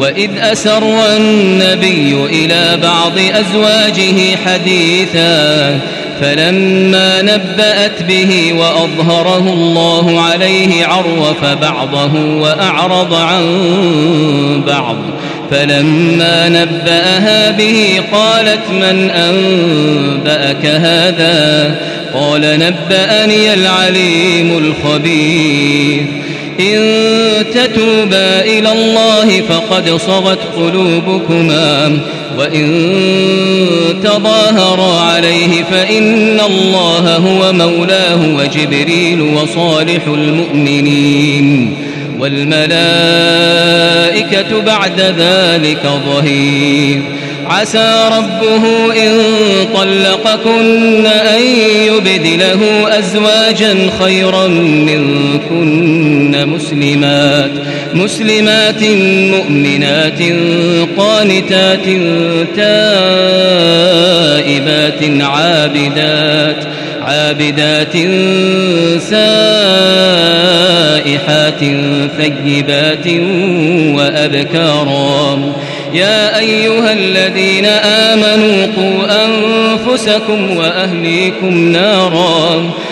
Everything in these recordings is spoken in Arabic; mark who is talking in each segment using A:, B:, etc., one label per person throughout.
A: وإذ أسر النبي إلى بعض أزواجه حديثا فلما نبأت به وأظهره الله عليه عرف بعضه وأعرض عن بعض فلما نبأها به قالت من أنبأك هذا قال نبأني العليم الخبير إن تتوبا إلى الله فقد صغت قلوبكما وإن تظاهرا عليه فإن الله هو مولاه وجبريل وصالح المؤمنين والملائكة بعد ذلك ظهير عسى ربه إن طلقكن أن يبدله أزواجا خيرا منكن مسلمات مسلمات مؤمنات قانتات تائبات عابدات عابدات سائحات ثيبات وأبكارا يا أيها الذين آمنوا قوا أنفسكم وأهليكم ناراً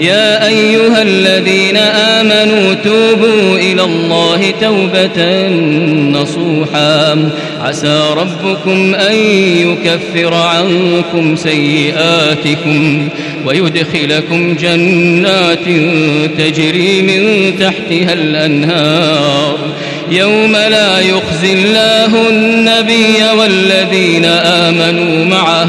A: يا أيها الذين آمنوا توبوا إلى الله توبة نصوحا عسى ربكم أن يكفر عنكم سيئاتكم ويدخلكم جنات تجري من تحتها الأنهار يوم لا يخزي الله النبي والذين آمنوا معه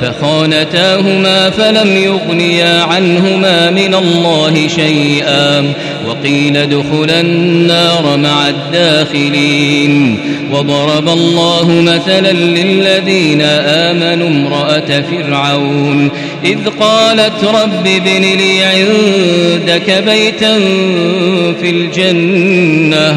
A: فخانتاهما فلم يغنيا عنهما من الله شيئا وقيل ادخلا النار مع الداخلين وضرب الله مثلا للذين آمنوا امرأة فرعون إذ قالت رب ابن لي عندك بيتا في الجنة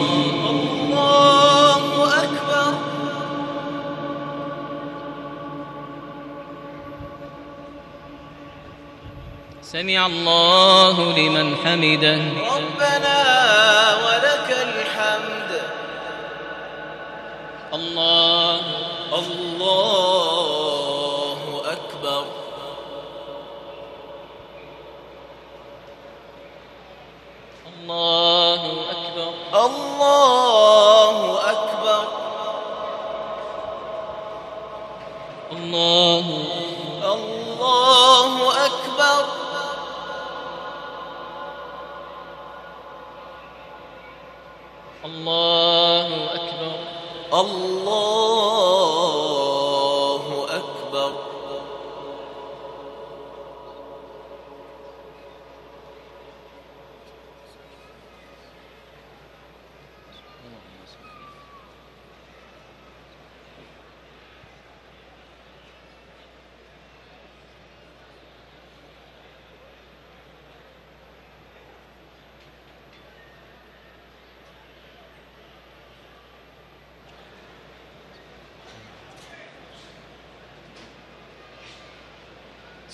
A: سمع الله لمن حمده ربنا ولك الحمد الله الله أكبر الله أكبر الله أكبر الله الله أكبر
B: الله أكبر الله